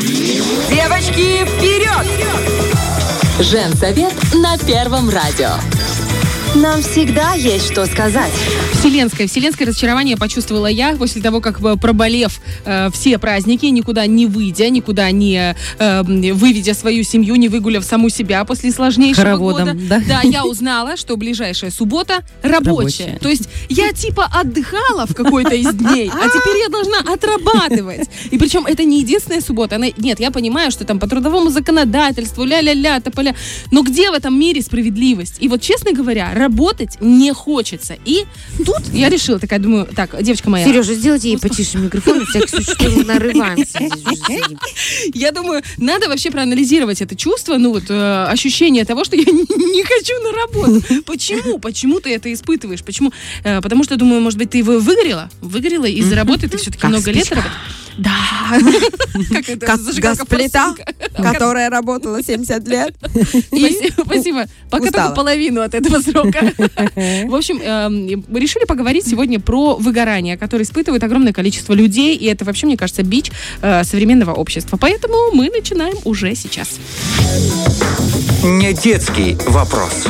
Девочки, вперед! Женсовет на Первом радио. Нам всегда есть что сказать. Вселенское. Вселенское разочарование почувствовала я после того, как э, проболев э, все праздники, никуда не выйдя, никуда не э, выведя свою семью, не выгуляв саму себя после сложнейшего Хороводом, года. да? Да, я узнала, что ближайшая суббота рабочая. Рабочая. То есть я типа отдыхала в какой-то из дней, а теперь я должна отрабатывать. И причем это не единственная суббота. Она, нет, я понимаю, что там по трудовому законодательству, ля-ля-ля, тополя. Но где в этом мире справедливость? И вот, честно говоря, работать не хочется. И тут я решила, такая, думаю, так, девочка моя, Сережа, сделайте ей потише микрофон, всякий случай, мы нарываемся я думаю, надо вообще проанализировать это чувство, ну вот э, ощущение того, что я не, хочу на работу. Почему? Почему ты это испытываешь? Почему? Э, потому что, думаю, может быть, ты вы- выгорела? Выгорела из-за работы, ты все-таки много лет работаешь? Да. Как это, газплита, которая работала 70 лет. Спасибо. Пока только половину от этого срока. В общем, эм, мы решили поговорить сегодня про выгорание, которое испытывает огромное количество людей, и это вообще, мне кажется, бич э, современного общества. Поэтому мы начинаем уже сейчас. Не детский вопрос.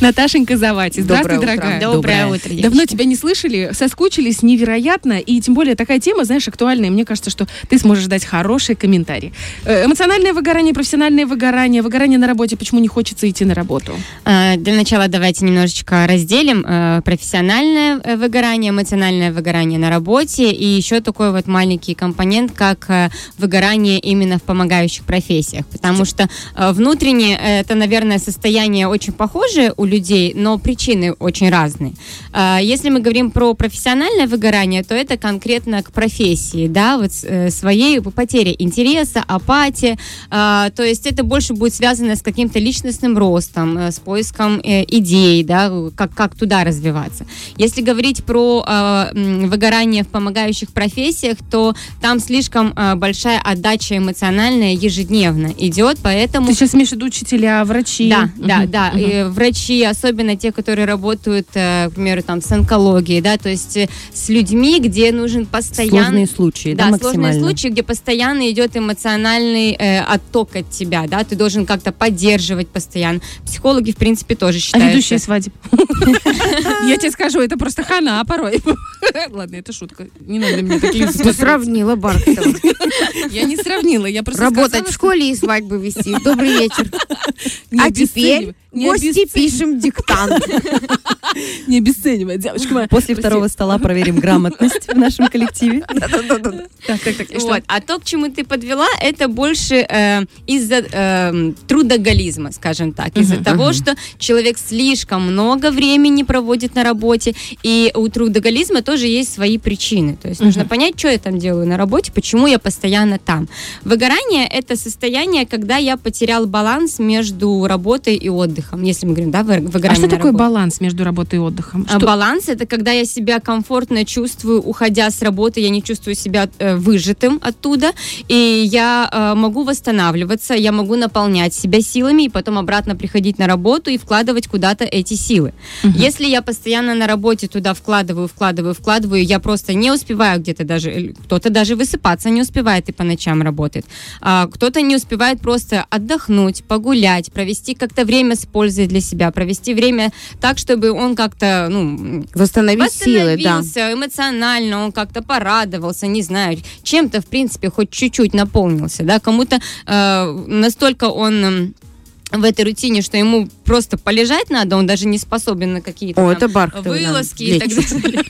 Наташенька Завати, здравствуй, Доброе утро. дорогая. Доброе утро, Давно тебя не слышали, соскучились невероятно, и тем более такая тема, знаешь, актуальная. Мне кажется, что ты сможешь дать хороший комментарий. Э, Эмоциональное выгорание, профессиональное выгорание, выгорание на работе, почему не хочется идти на работу? А, Для начала давайте немножечко разделим э, профессиональное э, выгорание, эмоциональное выгорание на работе и еще такой вот маленький компонент, как э, выгорание именно в помогающих профессиях. Потому что э, внутренне э, это, наверное, состояние очень похожее у людей, но причины очень разные. А, Если мы говорим про профессиональное выгорание, то это конкретно к профессии, да, вот э, своей потере интереса, апатия, а, то есть это больше будет связано с каким-то личностным ростом, э, с поиском э, идей, да, как, как туда развиваться. Если говорить про а, выгорание в помогающих профессиях, то там слишком большая отдача эмоциональная ежедневно идет, поэтому... Ты сейчас имеешь в виду учителя, врачи? Да, да, да. Мгм. И особенно те, которые работают, э, к примеру, там с онкологией, да, то есть э, с людьми, где нужен постоянный Сложные случаи, да, да, сложные случаи, где постоянно идет эмоциональный э, отток от тебя, да, ты должен как-то поддерживать постоянно. Психологи, в принципе, тоже А считают. ведущие что- свадеб? Я тебе скажу, это просто хана порой. Ладно, это шутка. Не надо мне такие Ты сравнила Бархатова. Я не сравнила, я просто Работать в школе и свадьбы вести. Добрый вечер. А теперь гости обесценивай. Пишем диктант. Не обесценивай, девочка моя. После второго стола проверим грамотность в нашем коллективе. Так, так, так. и что? Вот. А то, к чему ты подвела, это больше э, из-за э, трудоголизма, скажем так. Из-за Мгм. того, что человек слишком много времени проводит на работе, и у трудоголизма тоже есть свои причины. То есть нужно Мгм. понять, что я там делаю на работе, почему я постоянно там. Выгорание — это состояние, когда я потерял баланс между работой и отдыхом, если мы говорим, да, вы- выгорание А что такое работе. баланс между работой и отдыхом? А Что- Баланс это когда я себя комфортно чувствую, уходя с работы, я не чувствую себя э, выжатым оттуда, и я э, могу восстанавливаться, я могу наполнять себя силами и потом обратно приходить на работу и вкладывать куда-то эти силы. Если я постоянно на работе туда вкладываю, вкладываю, вкладываю, я просто не успеваю где-то даже, э, кто-то даже высыпаться не успевает и по ночам работает, а кто-то не успевает просто отдохнуть, погулять, провести как-то время с пользой для себя, провести время так, чтобы он как-то, ну, Восстановить силы, да. эмоционально, он как-то порадовался, не знаю, чем-то, в принципе, хоть чуть-чуть наполнился, да, кому-то э, настолько он в этой рутине, что ему просто полежать надо, он даже не способен на какие-то О, там это вылазки и так далее.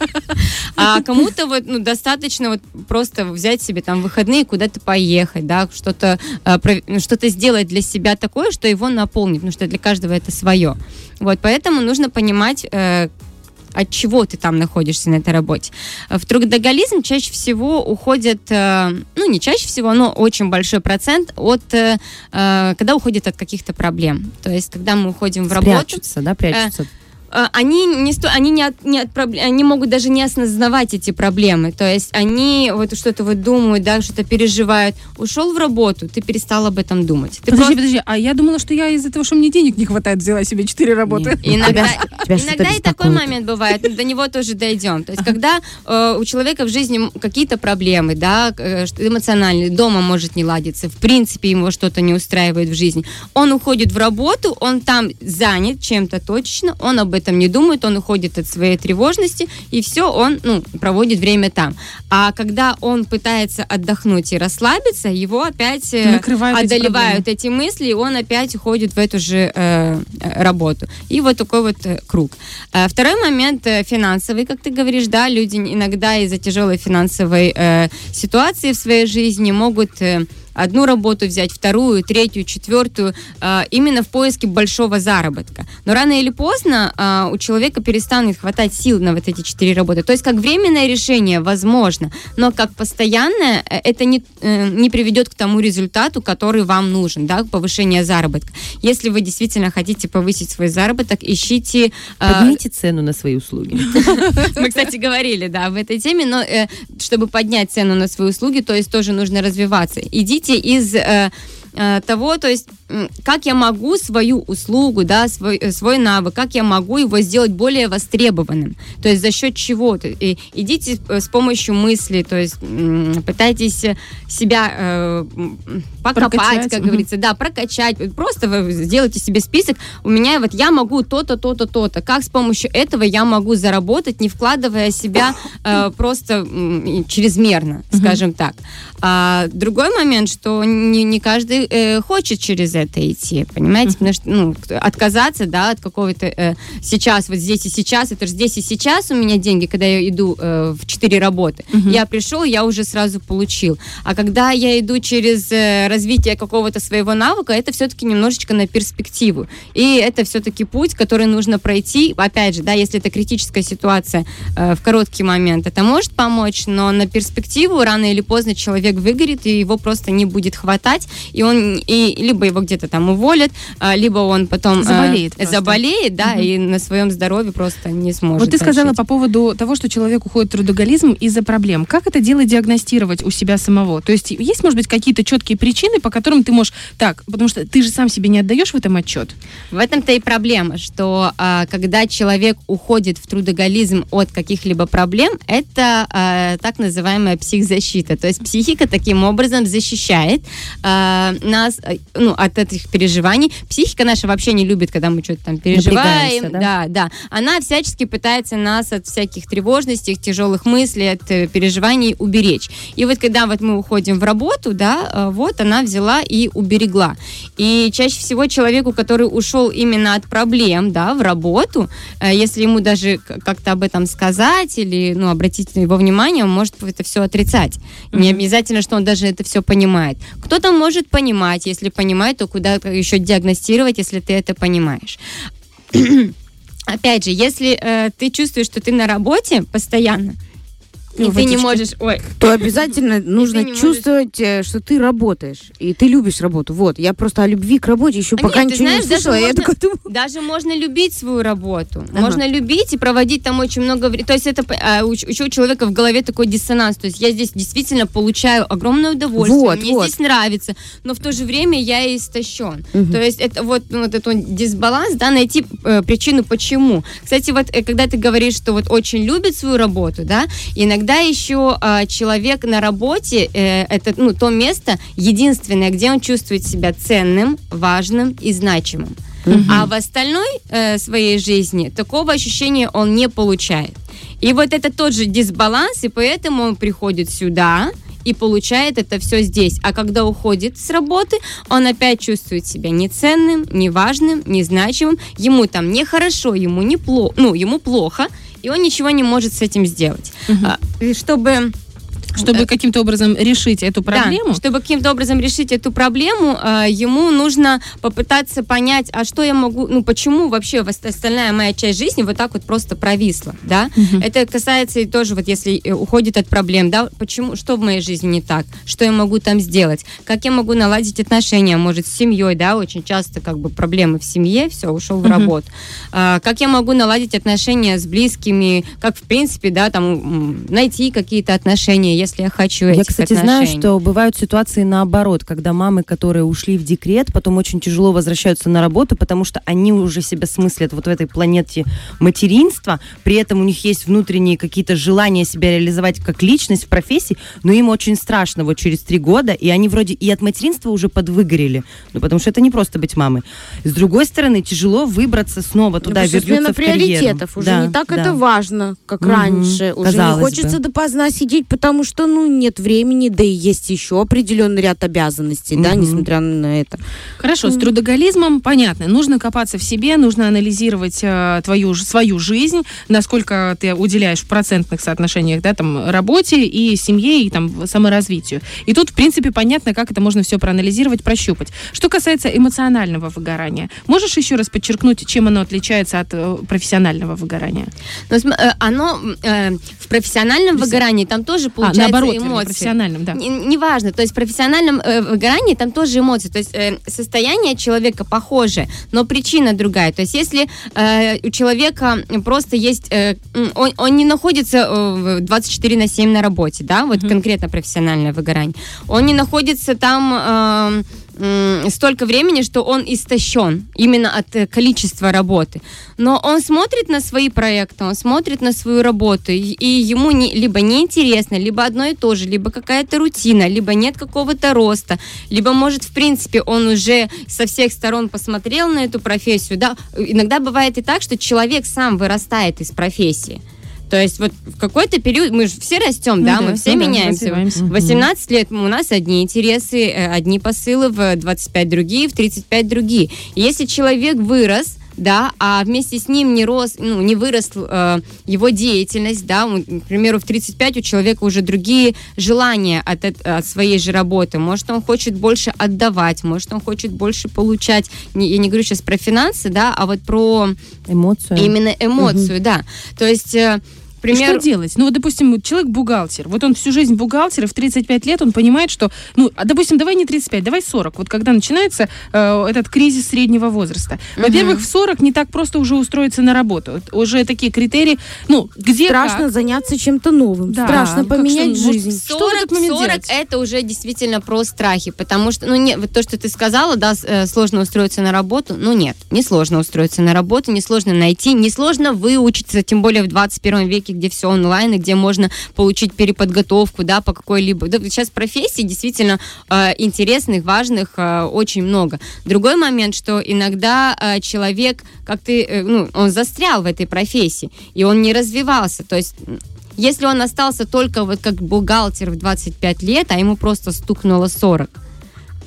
А кому-то вот ну, достаточно вот просто взять себе там выходные, куда-то поехать, да, что-то э, ну, что-то сделать для себя такое, что его наполнит, потому что для каждого это свое. Вот, поэтому нужно понимать, э, от чего ты там находишься на этой работе. В трудоголизм чаще всего уходят, э, ну не чаще всего, но очень большой процент от, э, э, когда уходит от каких-то проблем. То есть, когда мы уходим в работу, Прячутся, да, прячутся. э, они не, сто, они не, от, не от проблем, они могут даже не осознавать эти проблемы. То есть они вот что-то вот думают, да, что-то переживают. Ушел в работу, ты перестал об этом думать. Ты Подожди, просто- подожди, а я думала, что я из-за того, что мне денег не хватает, взяла себе четыре работы. Иногда, тебя что-то иногда и такой момент бывает, до него тоже дойдем. То есть, когда э, у человека в жизни какие-то проблемы, да, э, эмоциональные, дома может не ладиться, в принципе его что-то не устраивает в жизни, он уходит в работу, он там занят чем-то точно, он об этом не думает, он уходит от своей тревожности, и все, он ну, проводит время там. А когда он пытается отдохнуть и расслабиться, его опять э, Накрывают эти одолевают эти мысли, и он опять уходит в эту же э, э, работу. И вот такой вот э, круг. Второй момент финансовый, как ты говоришь, да, люди иногда из-за тяжелой финансовой э, ситуации в своей жизни могут э, одну работу взять, вторую, третью, четвертую, э, именно в поиске большого заработка. Но рано или поздно э, у человека перестанет хватать сил на вот эти четыре работы. То есть как временное решение возможно, но как постоянное э, это не, э, не приведет к тому результату, который вам нужен, да, к повышению заработка. Если вы действительно хотите повысить свой заработок, ищите... э, Поднимите цену на свои услуги. мы, кстати, говорили, да, в этой теме, но э, чтобы поднять цену на свои услуги, то есть тоже нужно развиваться. Идите из э, того, то есть как я могу свою услугу, да, свой, э, свой навык, как я могу его сделать более востребованным, то есть за счет чего-то. И идите с- э, с помощью мысли, то есть пытайтесь себя э, покопать, Прокачать, как говорится, да, прокачать. Просто вы сделайте себе список. У меня вот я могу то-то, то-то, то-то. Как с помощью этого я могу заработать, не вкладывая себя э, просто и чрезмерно, скажем так. А, другой момент, что не, не каждый э, хочет через это идти, понимаете? Потому что ну, отказаться, да, от какого-то э, сейчас, вот здесь и сейчас, это же здесь и сейчас у меня деньги, когда я иду э, в четыре работы. Я пришел, я уже сразу получил. А когда я иду через э, развитие какого-то своего навыка, это все-таки немножечко на перспективу. И это все-таки путь, который нужно пройти. Опять же, да, если это критическая ситуация э, в короткий момент, это может помочь, но на перспективу рано или поздно человек выгорит, и его просто не будет хватать, и он и либо его где-то там уволят, а, либо он потом э, Заболеет просто. заболеет, да, и на своем здоровье просто не сможет. Вот ты сказала по поводу того, что человек уходит в трудоголизм из-за проблем. Как это дело диагностировать у себя самого? То есть есть, может быть, какие-то четкие причины, по которым ты можешь... Так, потому что ты же сам себе не отдаешь в этом отчет. В этом-то и проблема, что а, когда человек уходит в трудоголизм от каких-либо проблем, это а, так называемая психзащита. То есть психика таким образом защищает а, нас а, ну, от этих переживаний. Психика наша вообще не любит, когда мы что-то там переживаем. Напрягаемся, да? да, Она всячески пытается нас от всяких тревожностей, тяжелых мыслей, от э, переживаний уберечь. И вот когда вот мы уходим в работу, да, э, вот она взяла и уберегла. И чаще всего человеку, который ушел именно от проблем, да, в работу, э, если ему даже как-то об этом сказать или, ну, обратить на его внимание, он может это все отрицать. Не обязательно, что он даже это все понимает. Кто-то может понимать, если понимает, то куда еще диагностировать, если ты это понимаешь. Опять же, если э, ты чувствуешь, что ты на работе постоянно, и ты не можешь, ой, то обязательно нужно не можешь- чувствовать, э, что ты работаешь, и ты любишь работу. Вот, я просто о любви к работе еще А пока нет, ничего знаешь, не даже слышала. Я можно- думаю, Даже можно любить свою работу. Ага. Можно любить и проводить там очень много времени. То есть это а, у, у человека в голове такой диссонанс. То есть я здесь действительно получаю огромное удовольствие, Вот, мне вот. здесь нравится, но в то же время я и истощен. Мгм. То есть это вот, ну, вот этот дисбаланс, да, найти э, причину почему. Кстати, вот э, когда ты говоришь, что вот очень любит свою работу, да, иногда еще а, человек на работе э, это ну то место единственное, где он чувствует себя ценным, важным и значимым. А в остальной э, своей жизни такого ощущения он не получает. И вот это тот же дисбаланс, и поэтому он приходит сюда и получает это все здесь. А когда уходит с работы, он опять чувствует себя неценным, неважным, незначимым. Ему там нехорошо, ему не плохо, ну, ему плохо, и он ничего не может с этим сделать. А, и чтобы Чтобы каким-то образом решить эту проблему. Да, чтобы каким-то образом решить эту проблему, ему нужно попытаться понять, а что я могу, ну почему вообще остальная моя часть жизни вот так вот просто провисла, да? Это касается и тоже вот если э, уходит от проблем, да, почему, что в моей жизни не так, что я могу там сделать, как я могу наладить отношения, может, с семьей, да, очень часто как бы проблемы в семье, все, ушел в работу. А, как я могу наладить отношения с близкими, как в принципе, да, там найти какие-то отношения, если я хочу Я, этих кстати, знаю, что бывают ситуации наоборот, когда мамы, которые ушли в декрет, потом очень тяжело возвращаются на работу, потому что они уже себя смыслят вот в этой планете материнства, при этом у них есть внутренние какие-то желания себя реализовать как личность в профессии, но им очень страшно вот через три года, и они вроде и от материнства уже подвыгорели, ну потому что это не просто быть мамой. С другой стороны, тяжело выбраться снова туда, Потому что смена вернуться в карьеру. приоритетов. Уже Да, не так да. это важно, как Мгм, раньше. Уже казалось не хочется бы. допоздна сидеть, потому что, ну, нет времени, да и есть еще определенный ряд обязанностей, да, Мгм. несмотря на это. Хорошо, с трудоголизмом понятно. Нужно копаться в себе, нужно анализировать э, твою свою жизнь, насколько ты уделяешь в процентных соотношениях, да, там работе и семье и там саморазвитию. И тут, в принципе, понятно, как это можно все проанализировать, прощупать. Что касается эмоционального выгорания, можешь еще раз подчеркнуть, чем оно отличается от э, профессионального выгорания? Но см- э, оно э, в профессиональном выгорании там тоже получается а, наоборот, эмоции. профессиональном, да. Не- Неважно, то есть в профессиональном э, выгорании там тоже эмоции, то есть э, состояние человека похоже, но причина другая. То есть если э, у человека просто есть, э, он, он не находится э, в 24 на 7 на работе, да, вот конкретно профессиональное выгорание, он не находится там э, столько времени, что он истощен именно от э, количества работы. Но он смотрит на свои проекты, он смотрит на свою работу, и, ему не, либо неинтересно, либо одно и то же, либо какая-то рутина, либо нет какого-то роста, либо, может, в принципе, он уже со всех сторон посмотрел на эту профессию. Да? Иногда бывает и так, что человек сам вырастает из профессии. То есть вот в какой-то период мы же все растем, Ну да, да, мы все ну да, меняемся. развиваемся. В 18 лет у нас одни интересы, э, одни посылы, в 25 другие, в 35 другие. Если человек вырос, да, а вместе с ним не рос, ну, не вырос э, его деятельность, да, он, к примеру, в 35 у человека уже другие желания от, от своей же работы. Может, он хочет больше отдавать, может, он хочет больше получать. Не- я не говорю сейчас про финансы, да, а вот про Эмоцию. именно эмоцию, да. То есть, э, к примеру, Что делать? Ну, вот, допустим, человек бухгалтер. Вот он всю жизнь бухгалтер, и в 35 лет он понимает, что, ну, а, допустим, давай не 35, давай 40. Вот когда начинается э, этот кризис среднего возраста. Во-первых, в 40 не так просто уже устроиться на работу. Вот Уже такие критерии, ну, где Страшно как. заняться чем-то новым. Да, Страшно как поменять что, жизнь. Что в этот 40, момент 40 делать? это уже действительно про страхи, потому что, ну, не, вот то, что ты сказала, да, э, сложно устроиться на работу, ну, нет, не сложно устроиться на работу, не сложно найти, не сложно выучиться, тем более в 21 веке, где все онлайн, и где можно получить переподготовку, да, по какой-либо, да, сейчас профессий действительно э, интересных, важных э, очень много. Другой момент, что иногда э, человек, как ты, э, ну, он застрял в этой профессии, и он не развивался, то есть если он остался только вот как бухгалтер в 25 лет, а ему просто стукнуло 40,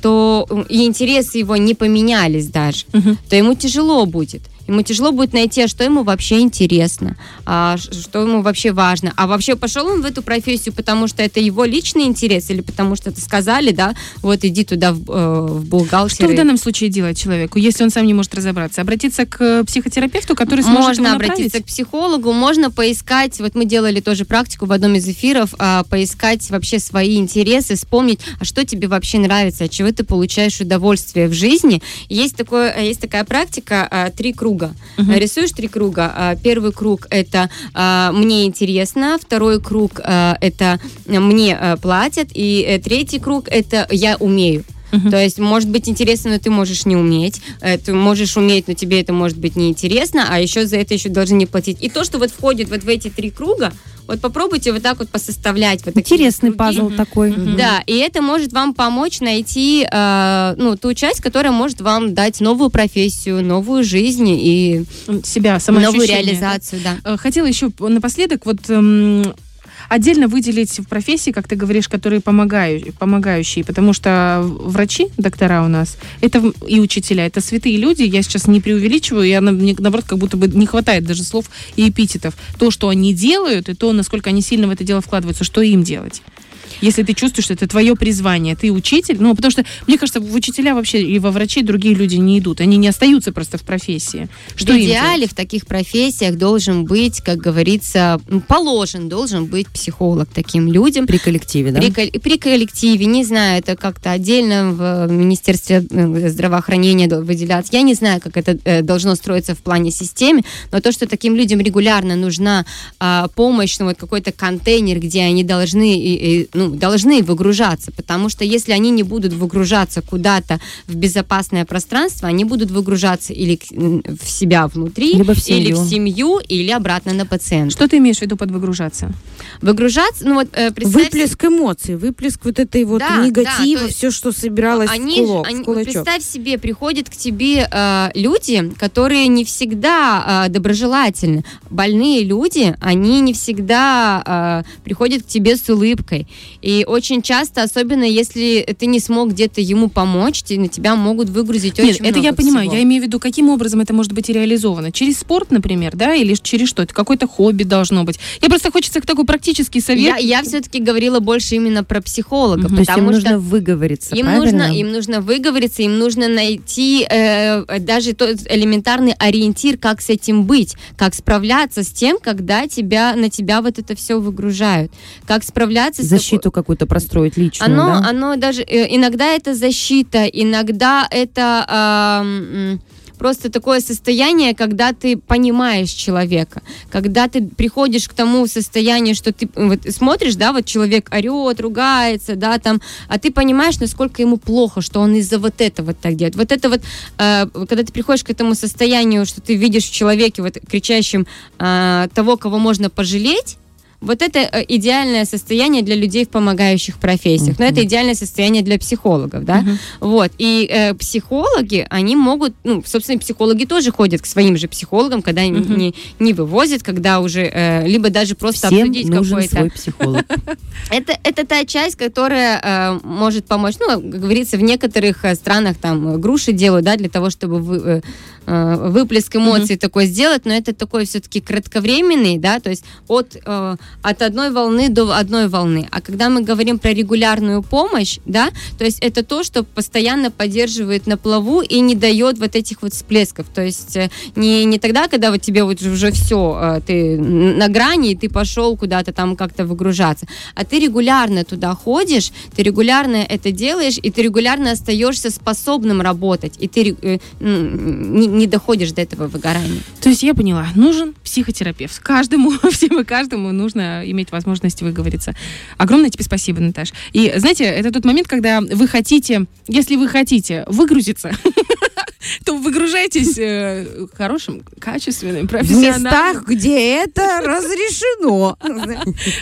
то и интересы его не поменялись даже, Мгм. то ему тяжело будет. Ему тяжело будет найти, а что ему вообще интересно, а что ему вообще важно. А вообще пошел он в эту профессию, потому что это его личный интерес или потому что это сказали, да, вот иди туда в, э, в бухгалтеры. Что в данном случае делать человеку, если он сам не может разобраться? Обратиться к э, психотерапевту, который сможет можно его обратиться к психологу, можно поискать, вот мы делали тоже практику в одном из эфиров, а, поискать вообще свои интересы, вспомнить, а что тебе вообще нравится, от чего ты получаешь удовольствие в жизни. Есть, такое, э, есть такая практика, а, три круга. Мгм. Рисуешь три круга. А, Первый круг это а, мне интересно, второй круг а, это мне платят, и э, третий круг это я умею. Мгм. То есть, может быть интересно, но ты можешь не уметь. Э, Ты можешь уметь, но тебе это может быть неинтересно, а еще за это еще должны не платить. И то, что вот входит вот в эти три круга, вот попробуйте вот так вот посоставлять. Вот Интересный круги. пазл такой. Да, и это может вам помочь найти э, ну, ту часть, которая может вам дать новую профессию, новую жизнь и Себя, новую реализацию, да. Э, Хотела еще напоследок вот эм, отдельно выделить в профессии, как ты говоришь, которые помогают, помогающие, потому что врачи, доктора у нас, это и учителя, это святые люди, я сейчас не преувеличиваю, я мне, наоборот, как будто бы не хватает даже слов и эпитетов. То, что они делают, и то, насколько они сильно в это дело вкладываются, что им делать. Если ты чувствуешь, что это твое призвание, ты учитель, ну, потому что, мне кажется, в учителя вообще и во врачей другие люди не идут, они не остаются просто в профессии. Что в идеале в таких профессиях должен быть, как говорится, положен, должен быть психолог таким людям. При коллективе, да? При, кол- при коллективе, не знаю, это как-то отдельно в Министерстве э, здравоохранения выделяться. Я не знаю, как это э, должно строиться в плане системы, но то, что таким людям регулярно нужна а, помощь, ну вот какой-то контейнер, где они должны, и- и, ну, должны выгружаться, потому что если они не будут выгружаться куда-то в безопасное пространство, они будут выгружаться или в себя внутри, Либо в или в семью. семью, или обратно на пациента. Что ты имеешь в виду под выгружаться? Выгружаться, ну вот э, представь Выплеск эмоций, выплеск вот этой вот Да, негатива, да, все, что собиралось они, в, кулак, в они- вот кулачок. представь себе, приходят к тебе э, люди, которые не всегда э, доброжелательны. Больные люди, они не всегда э, приходят к тебе с улыбкой. И очень часто, особенно если ты не смог где-то ему помочь, на тебя могут выгрузить Нет, очень это много я понимаю. всего. Я имею в виду, каким образом это может быть реализовано? Через спорт, например, да, или через что? Это какое-то хобби должно быть. Я просто хочется такой практический совет. Я, все-таки говорила больше именно про психолога, То есть им потому что нужно выговориться, Им правильно? нужно, им нужно выговориться, им нужно найти э, даже тот элементарный ориентир, как с этим быть, как справляться с тем, когда тебя, на тебя вот это все выгружают, как справляться с такой- Защиту какую-то простроить личную, оно, да? оно даже э, иногда это защита, иногда это м, просто такое состояние, когда ты понимаешь человека, когда ты приходишь к тому состоянию, что ты м, вот смотришь, да, вот человек орет, ругается, да, там, а ты понимаешь, насколько ему плохо, что он из-за вот этого так делает. Вот это вот, э, когда ты приходишь к этому состоянию, что ты видишь в человеке вот кричащем э, того, кого можно пожалеть. Вот это э, идеальное состояние для людей в помогающих профессиях. Но это идеальное состояние для психологов, да? Вот. И э, психологи, они могут, ну, собственно, психологи тоже ходят к своим же психологам, когда они не, не вывозят, когда уже, э, либо даже просто Всем обсудить какой-то свой психолог. это, это та часть, которая э, может помочь, ну, как говорится, в некоторых э, странах там э, груши делают, да, для того, чтобы вы, э, э, выплеск эмоций такой сделать, но это такой все-таки кратковременный, да, то есть от, э, от одной волны до одной волны. А когда мы говорим про регулярную помощь, да, то есть это то, что постоянно поддерживает на плаву и не дает вот этих вот всплесков. То есть э, не, не тогда, когда вот тебе вот уже все, ты на грани, и ты пошел куда-то там как-то выгружаться, а ты регулярно туда ходишь, ты регулярно это делаешь, и ты регулярно остаешься способным работать, и ты э, не, не доходишь до этого выгорания. То есть я поняла, нужен психотерапевт. Каждому, всем и каждому нужно иметь возможность выговориться. Огромное тебе спасибо, Наташ. И знаете, это тот момент, когда вы хотите, если вы хотите выгрузиться, то выгружайтесь э, хорошим, качественным, В профессиональным. местах, где это разрешено.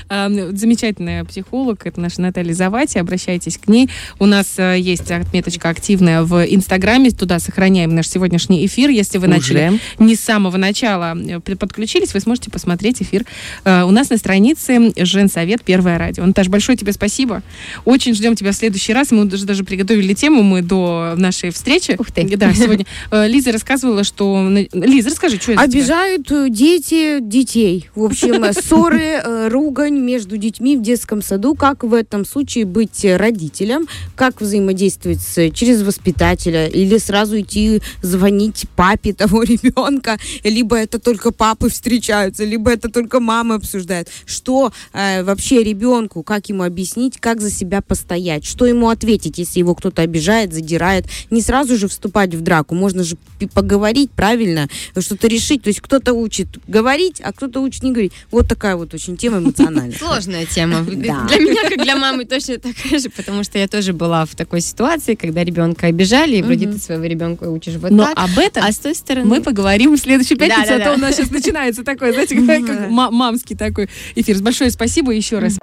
А, Замечательная психолог, это наша Наталья Завати, обращайтесь к ней. У нас э, есть отметочка активная в Инстаграме, туда сохраняем наш сегодняшний эфир. Если вы начали не с самого начала э, подключились, вы сможете посмотреть эфир у нас на странице Женсовет Первое радио. Наташ, большое тебе спасибо. Очень ждем тебя в следующий раз. Мы даже, даже приготовили тему мы до нашей встречи. Ух ты. Да, сегодня. Э, Лиза рассказывала, что... Лиза, расскажи, что это? Обижают э, дети детей. В общем, э, ссоры, ругань между детьми в детском саду. Как в этом случае быть родителем? Как взаимодействовать с, через воспитателя? Или сразу идти звонить папе того ребенка? Либо это только папы встречаются, либо это только мамы обсуждают. Что э, вообще ребенку? Как ему объяснить? Как за себя постоять? Что ему ответить, если его кто-то обижает, задирает? Не сразу же вступать в драку. Можно же поговорить правильно, что-то решить. То есть кто-то учит говорить, а кто-то учит не говорить. Вот такая вот очень тема эмоциональная. Сложная тема. Да. Для меня, как для мамы, точно такая же, потому что я тоже была в такой ситуации, когда ребенка обижали, и вроде ты своего ребенка учишь вот Но так, об этом а с той стороны... мы поговорим в следующей пятнице, а Да-да-да. то у нас сейчас начинается такой, знаете, как, как ма- мамский такой эфир. Большое спасибо еще раз.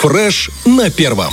Фреш на первом.